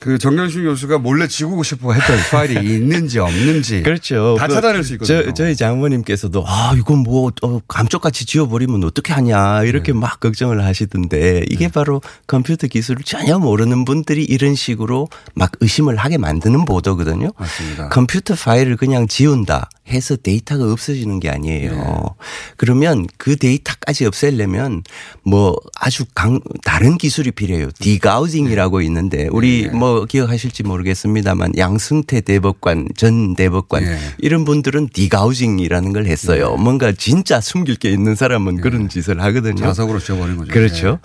그 정경심 교수가 몰래 지우고 싶어 했던 [laughs] 파일이 있는지 없는지 그렇죠. 다 그 찾아낼 수 있거든요. 저, 저희 장모님께서도 아 이건 뭐 어, 감쪽같이 지워버리면 어떻게 하냐 이렇게 네. 막 걱정을 하시던데 이게 바로 컴퓨터 기술을 전혀 모르는 분들이 이런 식으로 막 의심을 하게 만드는 보도거든요. 맞습니다. 컴퓨터 파일을 그냥 지운다 해서 데이터가 없어지는 게 아니에요. 네. 그러면 그 데이터까지 없애려면 뭐 아주 강, 다른 기술이 필요해요. degaussing이라고 있는데 우리 뭐 기억하실지 모르겠습니다만 양승태 대법관 전 대법관 네. 이런 분들은 degaussing이라는 걸 했어요. 뭔가 진짜 숨길 게 있는 사람은 그런 짓을 하거든요. 자석으로 지워버린 거죠. 그렇죠.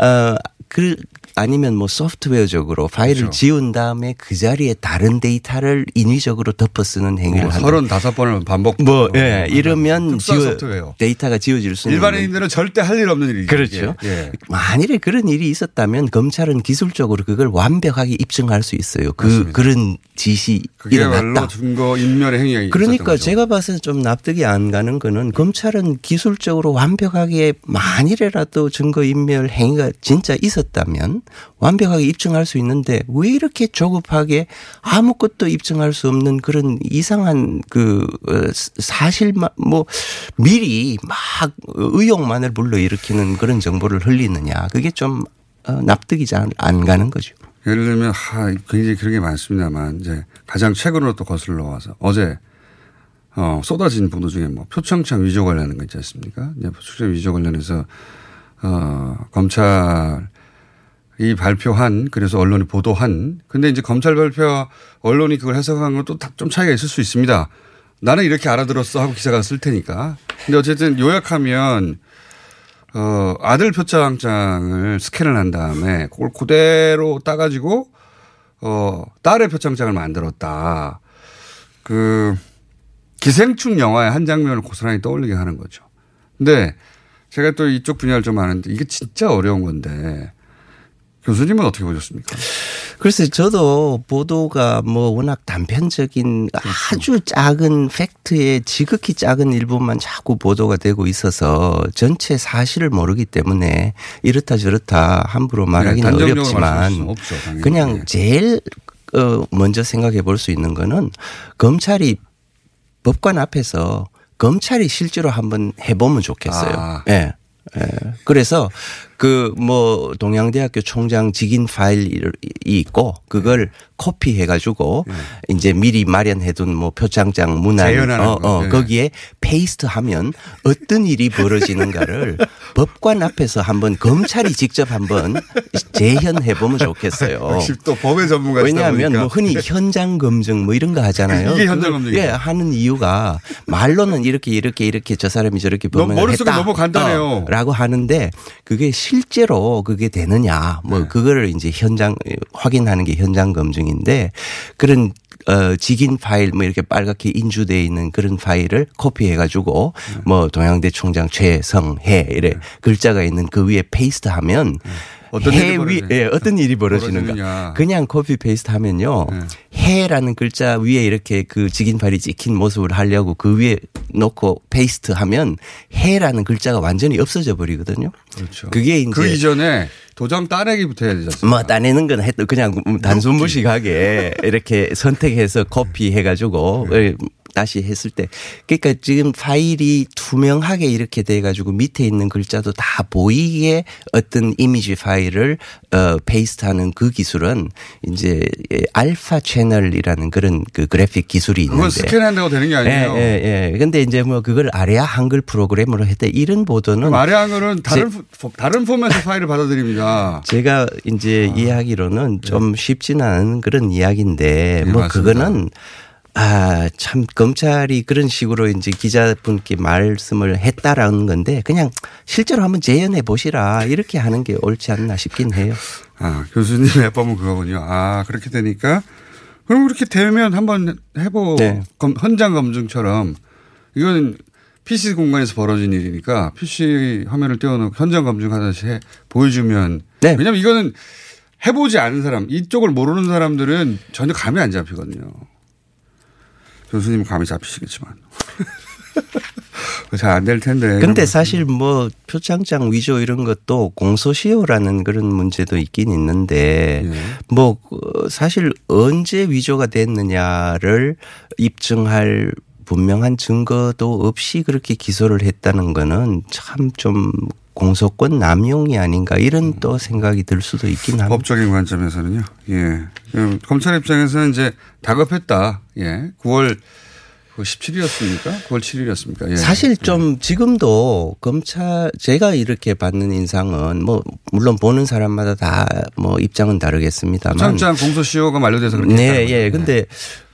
어, 그 아니면 뭐 소프트웨어적으로 파일을 그렇죠. 지운 다음에 그 자리에 다른 데이터를 인위적으로 덮어 쓰는 행위를 뭐 한다. 35번을 반복. 뭐, 예, 이러면 지워. 데이터가 지워질 수 있는. 일반인들은 절대 할 일 없는 일이죠. 그렇죠. 이게. 예. 만일에 그런 일이 있었다면 검찰은 기술적으로 그걸 완벽하게 입증할 수 있어요. 그, 맞습니다. 그런 그게야말로 일어났다. 증거 인멸의 행위가 있었던 그러니까. 제가 봐서 좀 납득이 안 가는 거는 검찰은 기술적으로 완벽하게 만일이라도 증거 인멸 행위가 진짜 있었 다면 완벽하게 입증할 수 있는데 왜 이렇게 조급하게 아무것도 입증할 수 없는 그런 이상한 그 어, 사실만 뭐 미리 막 의혹만을 불러일으키는 그런 정보를 흘리느냐 그게 좀 어, 납득이 잘 안 가는 거죠. 예를 들면 하, 굉장히 그런 게 많습니다만 이제 가장 최근으로 또 거슬러 와서 어제 어, 쏟아진 보도 중에 뭐 표창장 위조 관련한 거 있지 않습니까? 이제 표창장 위조 관련해서 어, 검찰 이 발표한 그래서 언론이 보도한 근데 이제 검찰 발표 언론이 그걸 해석한 건 또 좀 차이가 있을 수 있습니다. 나는 이렇게 알아들었어 하고 기사가 쓸 테니까. 근데 어쨌든 요약하면 어, 아들 표창장을 스캔을 한 다음에 그걸 그대로 따가지고 어, 딸의 표창장을 만들었다. 그 기생충 영화의 한 장면을 고스란히 떠올리게 하는 거죠. 근데 제가 또 이쪽 분야를 좀 아는데 이게 진짜 어려운 건데 교수님은 어떻게 보셨습니까? 글쎄 저도 보도가 뭐 워낙 단편적인 아주 작은 팩트의 지극히 작은 일부만 자꾸 보도가 되고 있어서 전체 사실을 모르기 때문에 이렇다 저렇다 함부로 말하기는 네, 단정적으로 말씀할 어렵지만 없죠. 그냥 네. 제일 어 먼저 생각해 볼 수 있는 거는 검찰이 법관 앞에서 검찰이 실제로 한번 해보면 좋겠어요. 아. 예. 예. 그래서 그 뭐 동양대학교 총장 직인 파일이 있고 그걸 코피해 가지고 이제 미리 마련해둔 뭐 표창장 문안 어, 거. 어 네. 거기에 페이스트하면 어떤 일이 벌어지는가를 [laughs] 법관 앞에서 한번 검찰이 직접 한번 재현해 보면 좋겠어요. [laughs] 역시 또 법의 전문가시다 왜냐하면. 뭐 흔히 현장 검증 뭐 이런 거 하잖아요. 이게 현장 검증이죠. 예, 하는 이유가 말로는 이렇게 이렇게 이렇게 저 사람이 저렇게 보면 머릿속에. 너무 간단해요. 어, 라고 하는데 그게 실제로 그게 되느냐 뭐 네. 그거를 이제 현장 확인하는 게 현장 검증인데 그런 어, 직인 파일 뭐 이렇게 빨갛게 인주되어 있는 그런 파일을 copy해 가지고 뭐 동양대 총장 최성해 이래 글자가 있는 그 위에 paste 하면 어떤 해 일이 위. 예, 어떤 일이 벌어지는가. 벌어지느냐. 그냥 copy paste 하면요. 해라는 글자 위에 이렇게 그 직인 파일이 찍힌 모습을 하려고 그 위에 놓고 paste 하면 해라는 글자가 완전히 없어져 버리거든요. 그렇죠. 그게 이제 그 이전에 도장 따내기부터 해야 않습니까? 뭐 따내는 건 했던 그냥 단순 무식하게 이렇게 선택해서 코피 해가지고 네. 다시 했을 때 그러니까 지금 파일이 투명하게 이렇게 돼 가지고 밑에 있는 글자도 다 보이게 어떤 이미지 파일을 어 페이스트하는 그 기술은 이제 알파 채널이라는 그런 그 그래픽 기술이 있는데 그건 스캔한다고 되는 게 아니에요. 예, 예, 예. 근데 이제 뭐 그걸 아래아 한글 프로그램으로 했다 이런 보도는 말의 한글은 다른 제- 포- 다른 포맷의 파일을 받아들입니다. 제가 이제 이야기로는 좀 쉽지는 않은 그런 이야기인데 네, 뭐 맞습니다. 그거는 아, 참, 검찰이 그런 식으로 이제 기자분께 말씀을 했다라는 건데 그냥 실제로 한번 재연해 보시라 이렇게 하는 게 옳지 않나 싶긴 해요. 아, 교수님의 해법은 그거군요. 아, 그렇게 되니까 그럼 그렇게 되면 한번 해보 네. 검- 현장 검증처럼 이건 PC 공간에서 벌어진 일이니까 PC 화면을 띄워놓고 현장 검증하듯이 해 보여주면 네. 왜냐면 이거는 해보지 않은 사람 이쪽을 모르는 사람들은 전혀 감이 안 잡히거든요. 교수님 감이 잡히시겠지만 [laughs] 잘 안 될 텐데. 근데 사실 뭐 표창장 위조 이런 것도 공소시효라는 그런 문제도 있긴 있는데 네. 뭐 어, 사실 언제 위조가 됐느냐를 입증할 분명한 증거도 없이 그렇게 기소를 했다는 거는 참좀 공소권 남용이 아닌가 이런 또 생각이 들 수도 있긴 합니다. 법적인 관점에서는요. 예. 음, 검찰 입장에서는 이제 다급했다. 예. 9월 17일이었습니까? 9월 7일이었습니까? 예. 사실 좀 지금도 검찰 제가 이렇게 받는 인상은 뭐 물론 보는 사람마다 다 뭐 입장은 다르겠습니다만 표창장 공소시효가 만료돼서 그렇게 네, 예. 거죠. 근데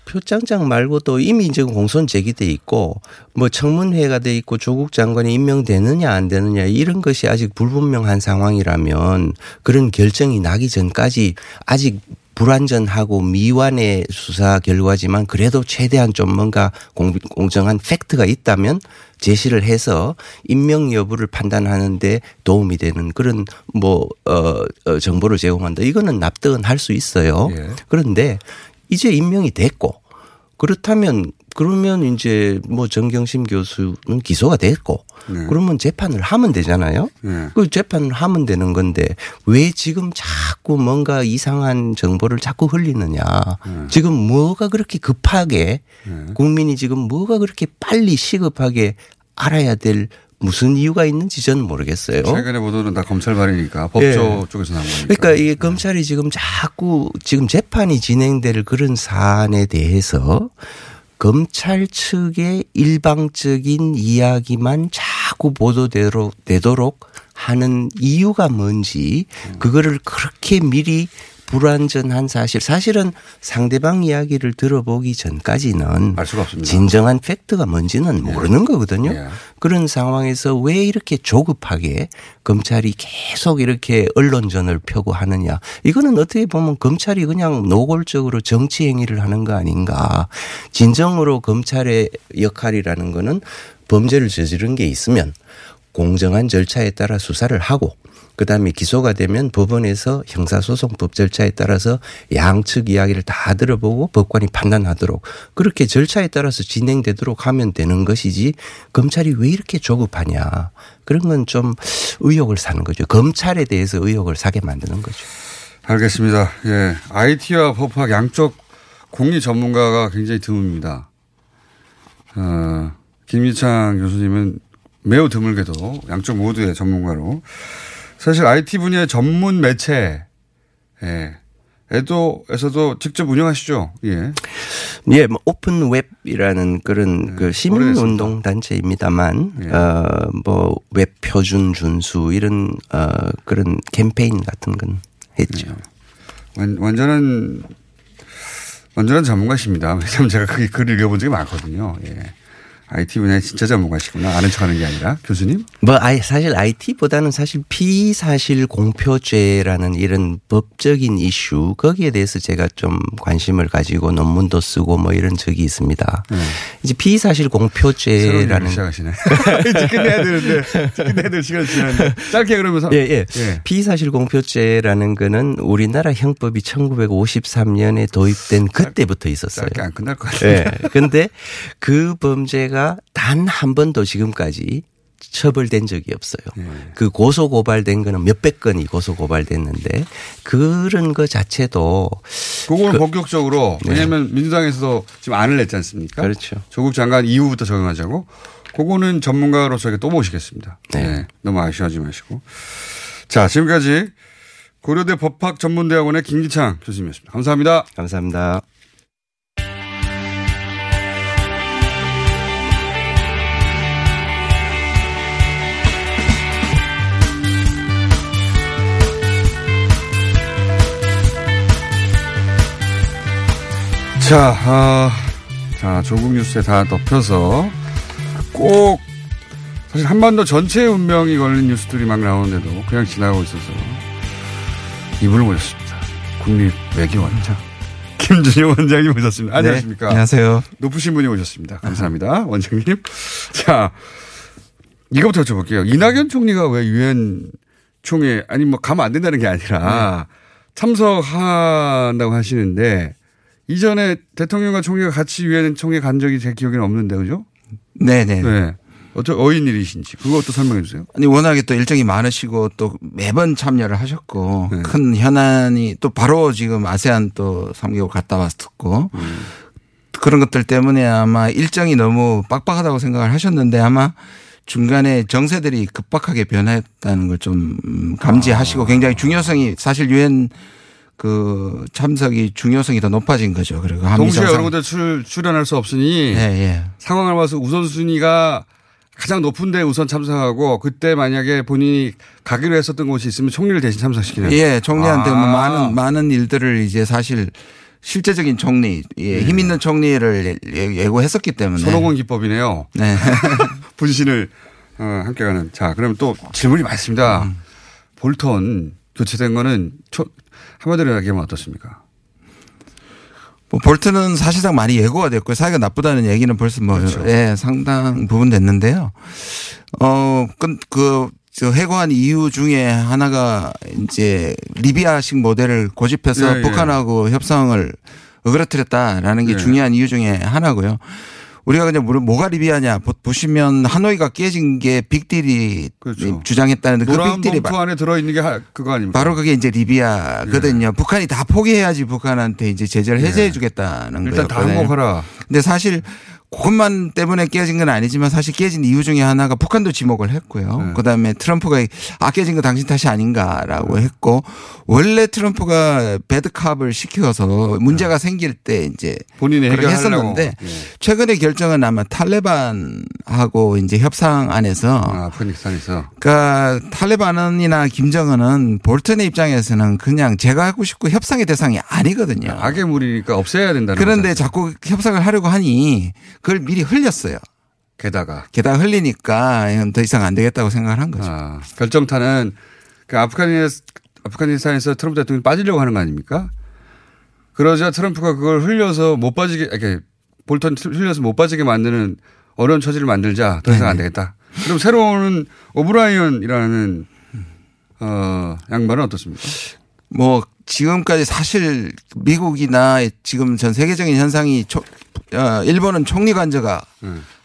표창장 말고도 이미 지금 공소는 제기돼 있고 뭐 청문회가 돼 있고 조국 장관이 임명되느냐 안 되느냐 이런 것이 아직 불분명한 상황이라면 그런 결정이 나기 전까지 아직 불완전하고 미완의 수사 결과지만 그래도 최대한 좀 뭔가 공, 공정한 팩트가 있다면 제시를 해서 임명 여부를 판단하는데 도움이 되는 그런 뭐, 어, 어, 정보를 제공한다. 이거는 납득은 할 수 있어요. 예. 그런데 이제 임명이 됐고 그렇다면 그러면 이제 뭐 정경심 교수는 기소가 됐고 네. 그러면 재판을 하면 되잖아요. 네. 그 재판을 하면 되는 건데 왜 지금 자꾸 뭔가 이상한 정보를 자꾸 흘리느냐. 네. 지금 뭐가 그렇게 급하게 국민이 지금 뭐가 그렇게 빨리 시급하게 알아야 될 무슨 이유가 있는지 저는 모르겠어요. 최근의 보도는 다 검찰 발이니까 법조 예. 쪽에서 나온 거니까. 그러니까 이게 검찰이 지금 자꾸 지금 재판이 진행될 그런 사안에 대해서 검찰 측의 일방적인 이야기만 자꾸 보도되도록 되도록 하는 이유가 뭔지 그거를 그렇게 미리 불완전한 사실 사실은 상대방 이야기를 들어보기 전까지는 알 수가 없습니다. 진정한 팩트가 뭔지는 모르는 거거든요. 예. 그런 상황에서 왜 이렇게 조급하게 검찰이 계속 이렇게 언론전을 펴고 하느냐. 이거는 어떻게 보면 검찰이 그냥 노골적으로 정치 행위를 하는 거 아닌가. 진정으로 검찰의 역할이라는 거는 범죄를 저지른 게 있으면 공정한 절차에 따라 수사를 하고 그다음에 기소가 되면 법원에서 형사소송법 절차에 따라서 양측 이야기를 다 들어보고 법관이 판단하도록 그렇게 절차에 따라서 진행되도록 하면 되는 것이지 검찰이 왜 이렇게 조급하냐 그런 건 좀 의혹을 사는 거죠 검찰에 대해서 의혹을 사게 만드는 거죠. 알겠습니다. 예. IT와 법학 양쪽 공리 전문가가 굉장히 드뭅니다. 어, 김기창 교수님은 매우 드물게도 양쪽 모두의 전문가로 사실 IT 분야의 전문 매체, 예. 에도에서도 직접 운영하시죠. 예. 예, 뭐 open web이라는 그런 그 시민 운동 단체입니다만 어뭐 웹 표준 준수 이런 어 그런 캠페인 같은 건 했죠. 완, 완전한 완전한 전문가십니다. 왜냐하면 제가 그 글을 읽어본 적이 많거든요. 예. IT 분야에 진짜 전문가시구나. 아는 척하는 게 아니라 교수님. 뭐 아예 사실 IT보다는 사실 피사실 공표죄라는 이런 법적인 이슈 거기에 대해서 제가 좀 관심을 가지고 논문도 쓰고 뭐 이런 적이 있습니다. 이제 피사실 공표죄라는 시작하시네. [laughs] [laughs] 이제 끝내야 되는데 끝내야 될 시간 지났는데 짧게 그러면서 예, 예. 피사실 공표죄라는 거는 우리나라 형법이 1953년에 도입된 그때부터 있었어요. 짧게 안 끝날 것 같아요. 예. 근데 그 범죄가 단 한 번도 지금까지 처벌된 적이 없어요. 그 고소 고발된 거는 몇백 건이 고소 고발됐는데 그런 거 자체도 그거는 그- 본격적으로 네. 왜냐하면 민주당에서도 지금 안을 냈지 않습니까? 그렇죠. 조국 장관 이후부터 적용하자고. 그거는 전문가로서 또 모시겠습니다. 네. 너무 아쉬워하지 마시고. 자, 지금까지 고려대 법학전문대학원의 김기창 교수님이었습니다. 감사합니다. 감사합니다. 자, 아, 자, 조국 뉴스에 다 덮여서 꼭 사실 한반도 전체의 운명이 걸린 뉴스들이 막 나오는데도 그냥 지나가고 있어서 이분을 모셨습니다. 국립 외교원장 [laughs] 김준영 원장님 모셨습니다. 안녕하십니까? 네, 안녕하세요. 높으신 분이 오셨습니다. 감사합니다. 원장님. 자, 이거부터 여쭤볼게요. 이낙연 총리가 왜 유엔 총회, 아니 뭐 가면 안 된다는 게 아니라 참석한다고 하시는데 이전에 대통령과 총리가 같이 유엔 총회 간 적이 제 기억에는 없는데 그죠? 네네. 네. 어쩌, 어인 일이신지 그것도 설명해 주세요. 아니 워낙에 또 일정이 많으시고 또 매번 참여를 하셨고 네. 큰 현안이 또 바로 지금 아세안 또 3개월 갔다 왔었고 음. 그런 것들 때문에 아마 일정이 너무 빡빡하다고 생각을 하셨는데 아마 중간에 정세들이 급박하게 변했다는 걸 좀 감지하시고 아. 굉장히 중요성이 사실 유엔 그 참석이 중요성이 더 높아진 거죠. 그리고 동시에 여러 군데 출, 출연할 수 없으니 예, 예. 상황을 봐서 우선순위가 가장 높은 데 우선 참석하고 그때 만약에 본인이 가기로 했었던 곳이 있으면 총리를 대신 참석시키는. 예, 총리한테 뭐 아. 많은 많은 일들을 이제 사실 실제적인 총리, 예, 힘 있는 총리를 예- 예고했었기 때문에 손오공 기법이네요. 네. [laughs] [laughs] 분신을 어, 함께 가는. 자, 그럼 또 질문이 많습니다. 음. 볼턴 교체된 거는 초, 한마디로 얘기하면 어떻습니까? 뭐 볼트는 사실상 많이 예고가 됐고요. 사이가 나쁘다는 얘기는 벌써 뭐 그렇죠. 예, 상당 부분 됐는데요. 어, 그, 그, 저 해고한 이유 중에 하나가 이제 리비아식 모델을 고집해서 예, 예. 북한하고 협상을 어그러뜨렸다라는 게 예. 중요한 이유 중에 하나고요. 우리가 그냥 뭐가 리비아냐 보- 보시면 하노이가 깨진 게 빅딜이 주장했다는데 그 빅딜이 봉투 안에 들어 있는 게 하- 그거 아닙니까? 바로 그게 이제 리비아거든요. 북한이 다 포기해야지 북한한테 이제 제재를 예. 해제해 주겠다는 일단 다 거였거든요. 항복하라. 근데 사실 그것만 때문에 깨진 건 아니지만 사실 깨진 이유 중에 하나가 북한도 지목을 했고요. 네. 그다음에 트럼프가 아 깨진 거 당신 탓이 아닌가라고 했고 원래 트럼프가 배드캅을 시켜서 문제가 생길 때 이제 네. 본인이 그렇게 해결하려고. 했었는데 예. 최근의 결정은 아마 탈레반하고 이제 협상 안에서 아, 아프가니스탄에서. 그러니까 탈레반이나 김정은은 볼턴의 입장에서는 그냥 제가 하고 싶고 협상의 대상이 아니거든요. 악의 물이니까 없애야 된다는 그런데 자꾸 협상을 하려고 하니 그걸 미리 흘렸어요. 게다가. 게다가 흘리니까 이건 더 이상 안 되겠다고 생각을 한 거죠. 아, 결정타는 그 아프가니스, 아프가니스탄에서 트럼프 대통령이 빠지려고 하는 거 아닙니까? 그러자 트럼프가 그걸 흘려서 못 빠지게, 이렇게 볼턴 흘려서 못 빠지게 만드는 어려운 처지를 만들자 더 이상 안 되겠다. 그럼 새로운 오브라이언이라는 어, 양반은 어떻습니까? 뭐 지금까지 사실 미국이나 지금 전 세계적인 현상이 초- 어, 일본은 총리 관저가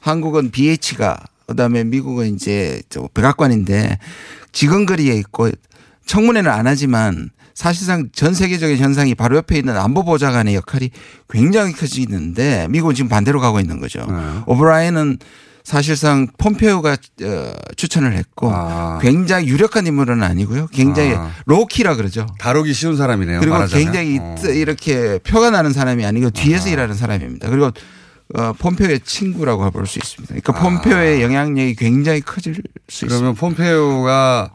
한국은 BH가 그다음에 미국은 이제 저 백악관인데 지근거리에 있고 청문회는 안 하지만 사실상 전 세계적인 현상이 바로 옆에 있는 안보보좌관의 역할이 굉장히 커지는데 미국은 지금 반대로 가고 있는 거죠. 오브라이언은 사실상 폼페오가 어, 추천을 했고 굉장히 유력한 인물은 아니고요. 굉장히 아. 로키라 그러죠. 다루기 쉬운 사람이네요. 그리고 말하자면. 굉장히 어. 뜨- 이렇게 표가 나는 사람이 아니고 뒤에서 일하는 사람입니다. 그리고 어, 폼페오의 친구라고 볼 수 있습니다. 그러니까 폼페오의 영향력이 굉장히 커질 수 있습니다. 그러면 폼페오가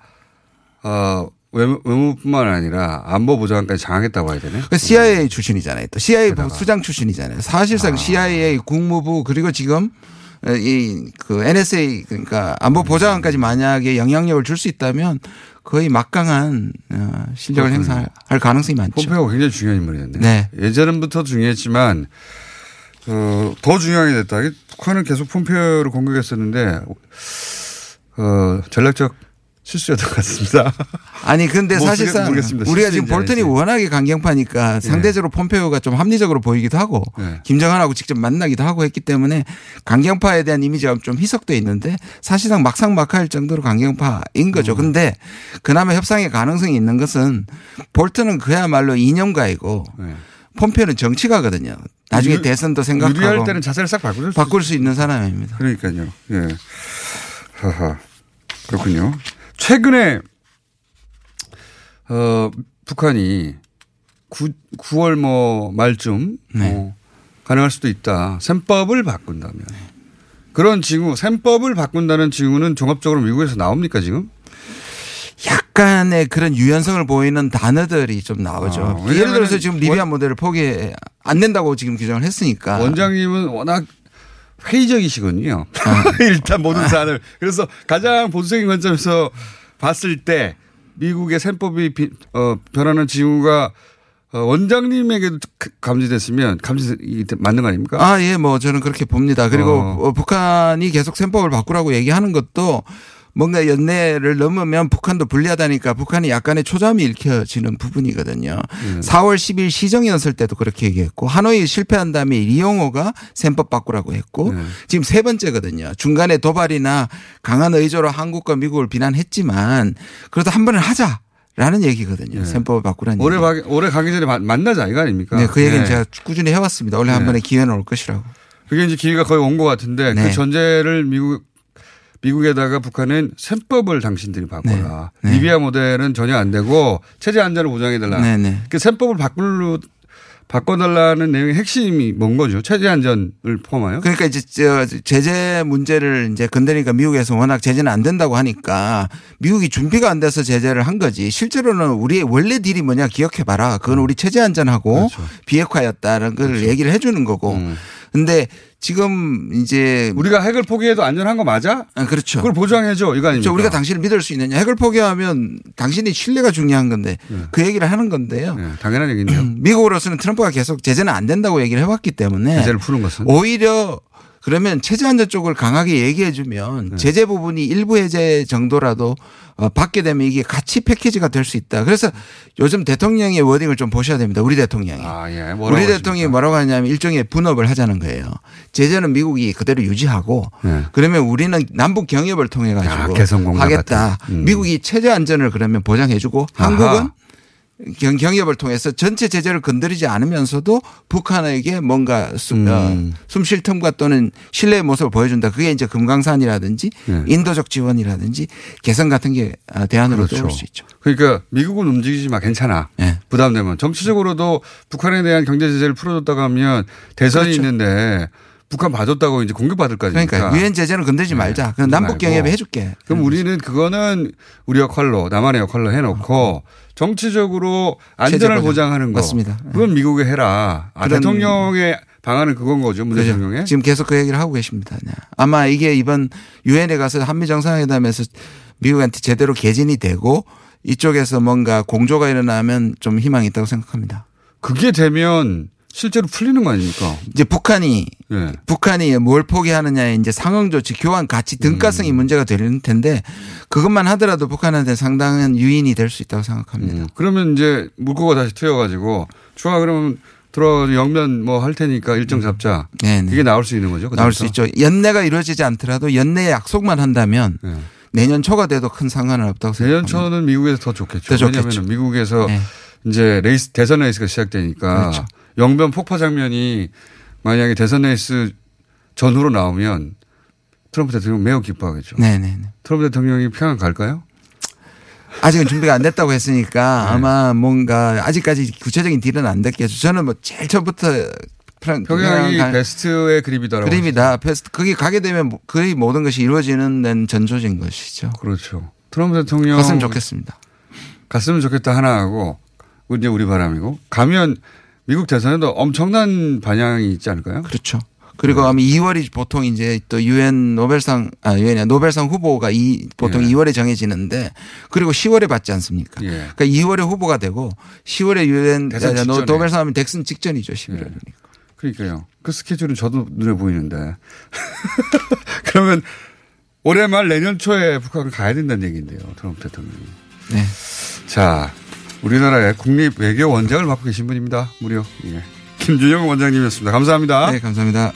어, 외무, 외무 뿐만 아니라 안보 보좌관까지 장악했다고 해야 되네. 그 CIA 출신이잖아요. 또 CIA 수장 출신이잖아요. 사실상 CIA 국무부 그리고 지금 이 그 NSA 그러니까 안보 보좌관까지 만약에 영향력을 줄 수 있다면 거의 막강한 어, 실력을 그렇군요. 행사할 가능성이 많죠. 폼페오가 굉장히 중요한 인물이었네. 네. 예전부터 중요했지만 어, 더 중요하게 됐다. 북한은 계속 폼페오를 공격했었는데 어, 전략적 실수였던 것 같습니다. [laughs] 아니 근데 뭐 사실상. 우리가 지금 볼턴이. 워낙에 강경파니까 상대적으로 폼페오가 좀 합리적으로 보이기도 하고 네. 김정은하고 직접 만나기도 하고 했기 때문에 강경파에 대한 이미지가 좀 희석돼 있는데 사실상 막상 막하일 정도로 강경파인 거죠. 음. 근데 그나마 협상의 가능성이 있는 것은 볼턴은 그야말로 이념가이고 네. 폼페오는 정치가거든요. 나중에 유- 대선도 생각하고 유리할 때는 자세를 싹 바꿀 수, 바꿀 수 있는 사람입니다. 그러니까요. 예. 하하. 그렇군요. 최근에 어, 북한이 9, 9월 뭐 말쯤 네. 어, 가능할 수도 있다. 셈법을 바꾼다면. 그런 징후, 셈법을 바꾼다는 징후는 종합적으로 미국에서 나옵니까 지금? 약간의 그런 유연성을 보이는 단어들이 좀 나오죠. 어, 예를 들어서 지금 리비아 모델을 포기 안 된다고 지금 규정을 했으니까. 원장님은 워낙 회의적이시거든요. 아. [laughs] 일단 모든 사안을. 그래서 가장 보수적인 관점에서 봤을 때 미국의 셈법이 비- 어, 변하는 징후가 어, 원장님에게도 그- 감지됐으면 감지 맞는 거 아닙니까? 아, 예, 뭐 저는 그렇게 봅니다. 그리고 어. 어, 북한이 계속 셈법을 바꾸라고 얘기하는 것도 뭔가 연내를 넘으면 북한도 불리하다니까 북한이 약간의 초점이 읽혀지는 부분이거든요. 음. 4월 10일 시정이었을 때도 그렇게 얘기했고 하노이 실패한 다음에 리용호가 셈법 바꾸라고 했고 네. 지금 세 번째거든요. 중간에 도발이나 강한 의조로 한국과 미국을 비난했지만 그래도 한 번은 하자. 라는 얘기거든요. 셈법을 바꾸라는 올해, 얘기. 가, 올해 가기 전에 마- 만나자 이거 아닙니까? 네, 그 얘기는 네. 제가 꾸준히 해왔습니다. 원래 한 네. 번에 기회는 올 것이라고. 그게 이제 기회가 거의 온 것 같은데 네. 그 전제를 미국 미국에다가 북한은 셈법을 당신들이 바꿔라. 네. 리비아 모델은 전혀 안 되고 체제 안전을 보장해달라. 네, 네. 그 셈법을 바꿀 바꿔달라는 내용의 핵심이 뭔 거죠? 체제 안전을 포함하여? 그러니까 이제 저 제재 문제를 이제 건드리니까 미국에서 워낙 제재는 안 된다고 하니까 미국이 준비가 안 돼서 제재를 한 거지 실제로는 우리의 원래 딜이 뭐냐 기억해 봐라. 그건 우리 체제 안전하고 비핵화였다는 걸 얘기를 해 주는 거고. 근데 지금 이제 우리가 핵을 포기해도 안전한 거 맞아? 아, 그렇죠. 그걸 보장해줘 이거 아닙니까? 그렇죠. 우리가 당신을 믿을 수 있느냐. 핵을 포기하면 당신의 신뢰가 중요한 건데 그 얘기를 하는 건데요. 네, 당연한 얘기인데요. [clears throat] 미국으로서는 트럼프가 계속 제재는 안 된다고 얘기를 해왔기 때문에 제재를 푸는 것은 오히려 그러면 체제 안전 쪽을 강하게 얘기해 주면 네. 제재 부분이 일부 해제 정도라도 어, 받게 되면 이게 같이 패키지가 될 수 있다. 그래서 요즘 대통령의 워딩을 좀 보셔야 됩니다. 우리 대통령이. 아, 예. 우리 하십니까? 대통령이 뭐라고 하냐면 일종의 분업을 하자는 거예요. 제재는 미국이 그대로 유지하고 네. 그러면 우리는 남북 경협을 통해 아, 가지고 개성공단 하겠다. 음. 미국이 체제 안전을 그러면 보장해 주고. 한국은 경, 경협을 통해서 전체 제재를 건드리지 않으면서도 북한에게 뭔가 숨, 음. 숨쉴 틈과 또는 신뢰의 모습을 보여준다. 그게 이제 금강산이라든지 네. 인도적 지원이라든지 개선 같은 게 아, 대안으로 그렇죠. 떠올 수 있죠. 그러니까 미국은 움직이지 마 괜찮아. 네. 부담되면 정치적으로도 북한에 대한 경제 제재를 풀어줬다고 하면 대선이 그렇죠. 있는데 북한 봐줬다고 이제 공격받을 거 아닙니까? 그러니까 유엔 제재는 건드리지 말자. 그럼 남북. 경협에 해줄게. 그럼 우리는 그거는 우리 역할로 남한의 역할로 해놓고 정치적으로 안전을 어. 체제 보장. 보장하는 거. 맞습니다. 그건 미국에 해라. 아, 대통령의 방안은 그건 거죠. 문. 대통령의. 지금 계속 그 얘기를 하고 계십니다. 네. 아마 이게 이번 유엔에 가서 한미 정상회담에서 미국한테 제대로 개진이 되고 이쪽에서 뭔가 공조가 일어나면 좀 희망이 있다고 생각합니다. 그게 되면 실제로 풀리는 거 아닙니까? 이제 북한이 예. 북한이 뭘 포기하느냐에 이제 상응 조치, 교환 가치 등가성이 음. 문제가 되는 텐데 그것만 하더라도 북한한테 상당한 유인이 될 수 있다고 생각합니다. 음. 그러면 이제 물꼬가 다시 트여가지고 좋아 그러면 들어 영변 뭐 할 테니까 일정 잡자. 네네. 이게 나올 수 있는 거죠. 나올 수 있죠. 연내가 이루어지지 않더라도 연내 약속만 한다면 네. 내년 초가 돼도 큰 상관은 없다고 내년 생각합니다. 초는 미국에서 더 좋겠죠. 더 좋겠죠. 왜냐하면 미국에서 네. 이제 레이스 대선 레이스가 시작되니까 그렇죠. 영변 폭파 장면이 만약에 대선 레이스 전후로 나오면 트럼프 대통령 매우 기뻐하겠죠. 네네. 트럼프 대통령이 평양 갈까요? 아직은 준비가 안 됐다고 했으니까 [laughs] 네. 아마 뭔가 아직까지 구체적인 딜은 안 됐겠죠. 저는 뭐 제일 처음부터 평양이 평양 갈- 베스트의 그립이다라고. 그림이다. 베스트 거기 가게 되면 뭐 거의 모든 것이 이루어지는 데는 전조진 것이죠. 그렇죠. 트럼프 대통령 갔으면 좋겠습니다. 갔으면 좋겠다 하나 하고 이제 우리 바람이고 가면 미국 대선에도 엄청난 반향이 있지 않을까요? 그렇죠. 그리고 아마 2월이 보통 이제 또 유엔 노벨상 아 유엔이 노벨상 후보가 이 보통 예. 2월에 정해지는데 그리고 10월에 받지 않습니까? 예. 그러니까 2월에 후보가 되고 10월에 유엔 아, 노- 직전에. 노벨상 하면 대선 직전이죠 11월. 그러니까요. 그 스케줄은 저도 눈에 보이는데. [laughs] 그러면 올해 말 내년 초에 북한을 가야 된다는 얘기인데요. 트럼프 대통령이. 네. 자, 우리나라의 국립 외교 원장을 맡고 계신 분입니다. 무려. 예. 김준영 원장님이었습니다. 감사합니다. 네, 감사합니다.